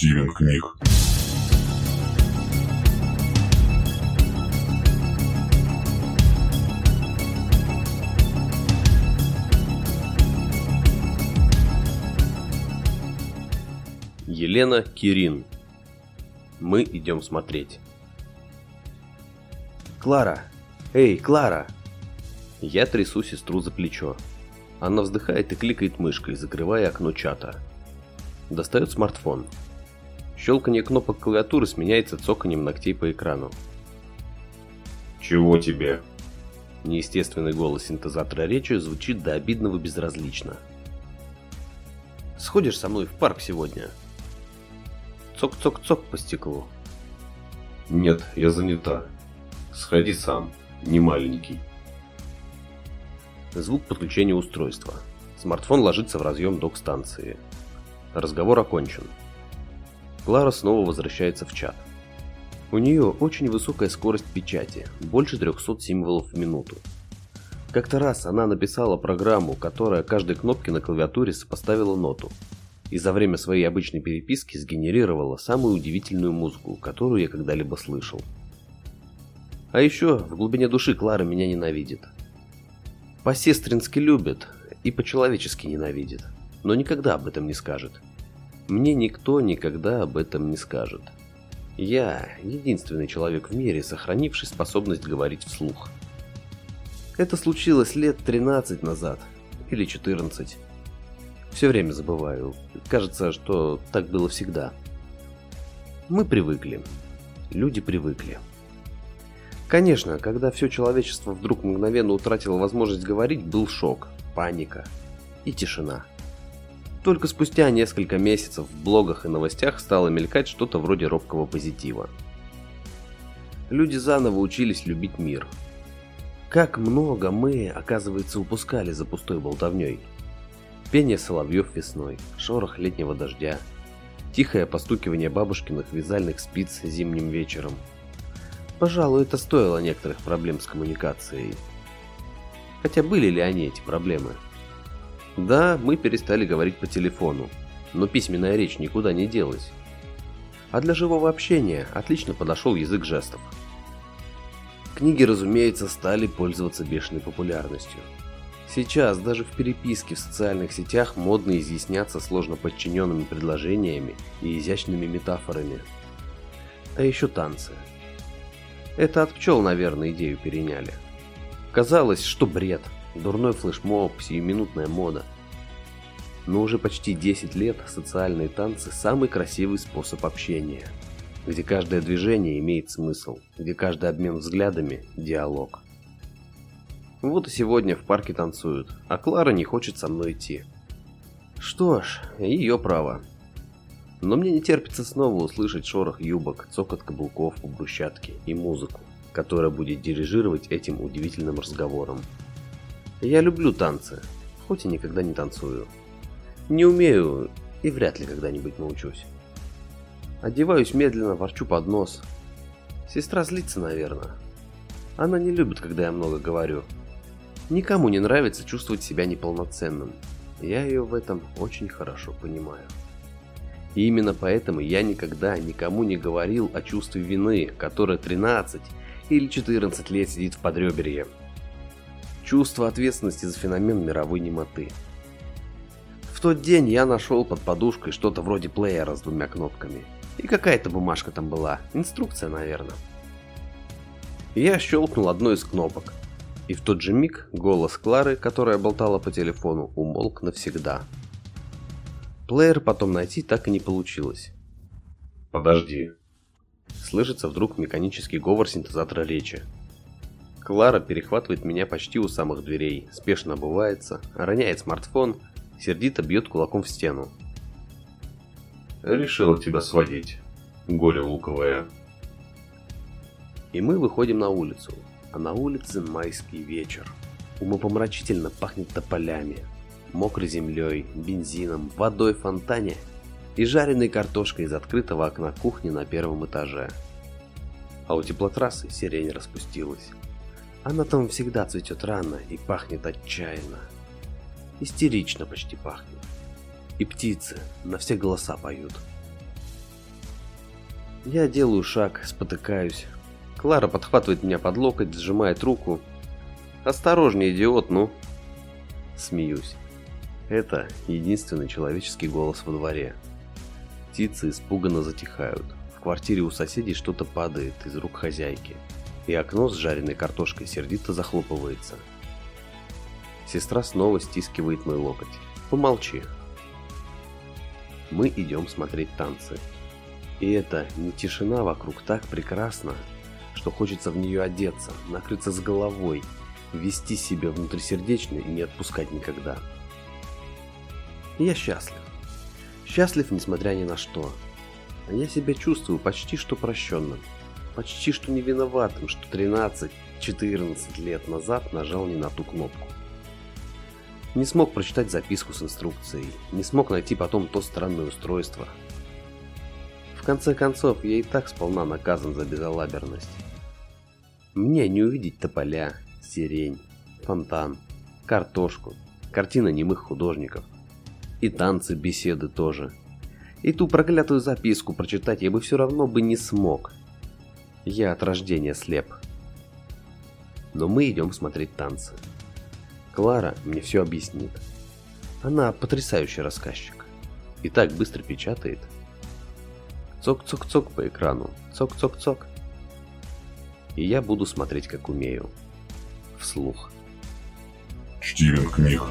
Стивен Книг. Елена Кирин. Мы идем смотреть. Клара! Эй, Клара! Я трясу сестру за плечо. Она вздыхает и кликает мышкой, закрывая окно чата. Достает смартфон. Щелканье кнопок клавиатуры сменяется цоканьем ногтей по экрану. Чего тебе? Неестественный голос синтезатора речи звучит до обидного безразлично. Сходишь со мной в парк сегодня? Цок-цок-цок по стеклу. Нет, я занята. Сходи сам, не маленький. Звук подключения устройства. Смартфон ложится в разъем док-станции. Разговор окончен. Клара снова возвращается в чат. У нее очень высокая скорость печати, больше 300 символов в минуту. Как-то раз она написала программу, которая каждой кнопке на клавиатуре сопоставила ноту. И за время своей обычной переписки сгенерировала самую удивительную музыку, которую я когда-либо слышал. А еще в глубине души Клара меня ненавидит. По-сестрински любит и по-человечески ненавидит, но никогда об этом не скажет. Мне никто никогда об этом не скажет. Я единственный человек в мире, сохранивший способность говорить вслух. Это случилось лет 13 назад, или 14. Все время забываю. Кажется, что так было всегда. Мы привыкли. Люди привыкли. Конечно, когда все человечество вдруг мгновенно утратило возможность говорить, был шок, паника и тишина. Только спустя несколько месяцев в блогах и новостях стало мелькать что-то вроде робкого позитива. Люди заново учились любить мир. Как много мы, оказывается, упускали за пустой болтовней. Пение соловьев весной, шорох летнего дождя, тихое постукивание бабушкиных вязальных спиц зимним вечером – Пожалуй, это стоило некоторых проблем с коммуникацией. Хотя были ли они, эти проблемы? Да, мы перестали говорить по телефону, но письменная речь никуда не делась. А для живого общения отлично подошел язык жестов. Книги, разумеется, стали пользоваться бешеной популярностью. Сейчас даже в переписке в социальных сетях модно изъясняться сложно подчиненными предложениями и изящными метафорами. А еще танцы – это от пчел, наверное, идею переняли. Казалось, что бред. Дурной флешмоб, сиюминутная мода. Но уже почти 10 лет социальные танцы – самый красивый способ общения. Где каждое движение имеет смысл, где каждый обмен взглядами – диалог. Вот и сегодня в парке танцуют, а Клара не хочет со мной идти. Что ж, ее право. Но мне не терпится снова услышать шорох юбок, цокот каблуков по брусчатке и музыку, которая будет дирижировать этим удивительным разговором. Я люблю танцы, хоть и никогда не танцую. Не умею и вряд ли когда-нибудь научусь. Одеваюсь медленно, ворчу под нос. Сестра злится, наверное. Она не любит, когда я много говорю. Никому не нравится чувствовать себя неполноценным. Я ее в этом очень хорошо понимаю. И именно поэтому я никогда никому не говорил о чувстве вины, которое 13 или 14 лет сидит в подреберье. Чувство ответственности за феномен мировой немоты. В тот день я нашел под подушкой что-то вроде плеера с двумя кнопками. И какая-то бумажка там была, инструкция, наверное. Я щелкнул одну из кнопок. И в тот же миг голос Клары, которая болтала по телефону, умолк навсегда. Плеер потом найти так и не получилось. «Подожди». Слышится вдруг механический говор синтезатора речи. Клара перехватывает меня почти у самых дверей, спешно обувается, роняет смартфон, сердито бьет кулаком в стену. «Решила тебя сводить, горе луковое». И мы выходим на улицу, а на улице майский вечер. Умопомрачительно пахнет тополями, мокрой землей, бензином, водой в фонтане и жареной картошкой из открытого окна кухни на первом этаже. А у теплотрассы сирень распустилась. Она там всегда цветет рано и пахнет отчаянно. Истерично почти пахнет. И птицы на все голоса поют. Я делаю шаг, спотыкаюсь. Клара подхватывает меня под локоть, сжимает руку. «Осторожнее, идиот, ну!» Смеюсь. Это единственный человеческий голос во дворе. Птицы испуганно затихают. В квартире у соседей что-то падает из рук хозяйки. И окно с жареной картошкой сердито захлопывается. Сестра снова стискивает мой локоть. Помолчи. Мы идем смотреть танцы. И это не тишина вокруг так прекрасна, что хочется в нее одеться, накрыться с головой, вести себя внутрисердечно и не отпускать никогда. Я счастлив. Счастлив, несмотря ни на что. А я себя чувствую почти что прощенным. Почти что не виноватым, что 13-14 лет назад нажал не на ту кнопку. Не смог прочитать записку с инструкцией, не смог найти потом то странное устройство. В конце концов, я и так сполна наказан за безалаберность. Мне не увидеть тополя, сирень, фонтан, картошку, картины немых художников. И танцы, беседы тоже. И ту проклятую записку прочитать я бы все равно бы не смог. Я от рождения слеп. Но мы идем смотреть танцы. Клара мне все объяснит. Она потрясающий рассказчик. И так быстро печатает. Цок-цок-цок по экрану. Цок-цок-цок. И я буду смотреть, как умею. Вслух. Стивен Книг.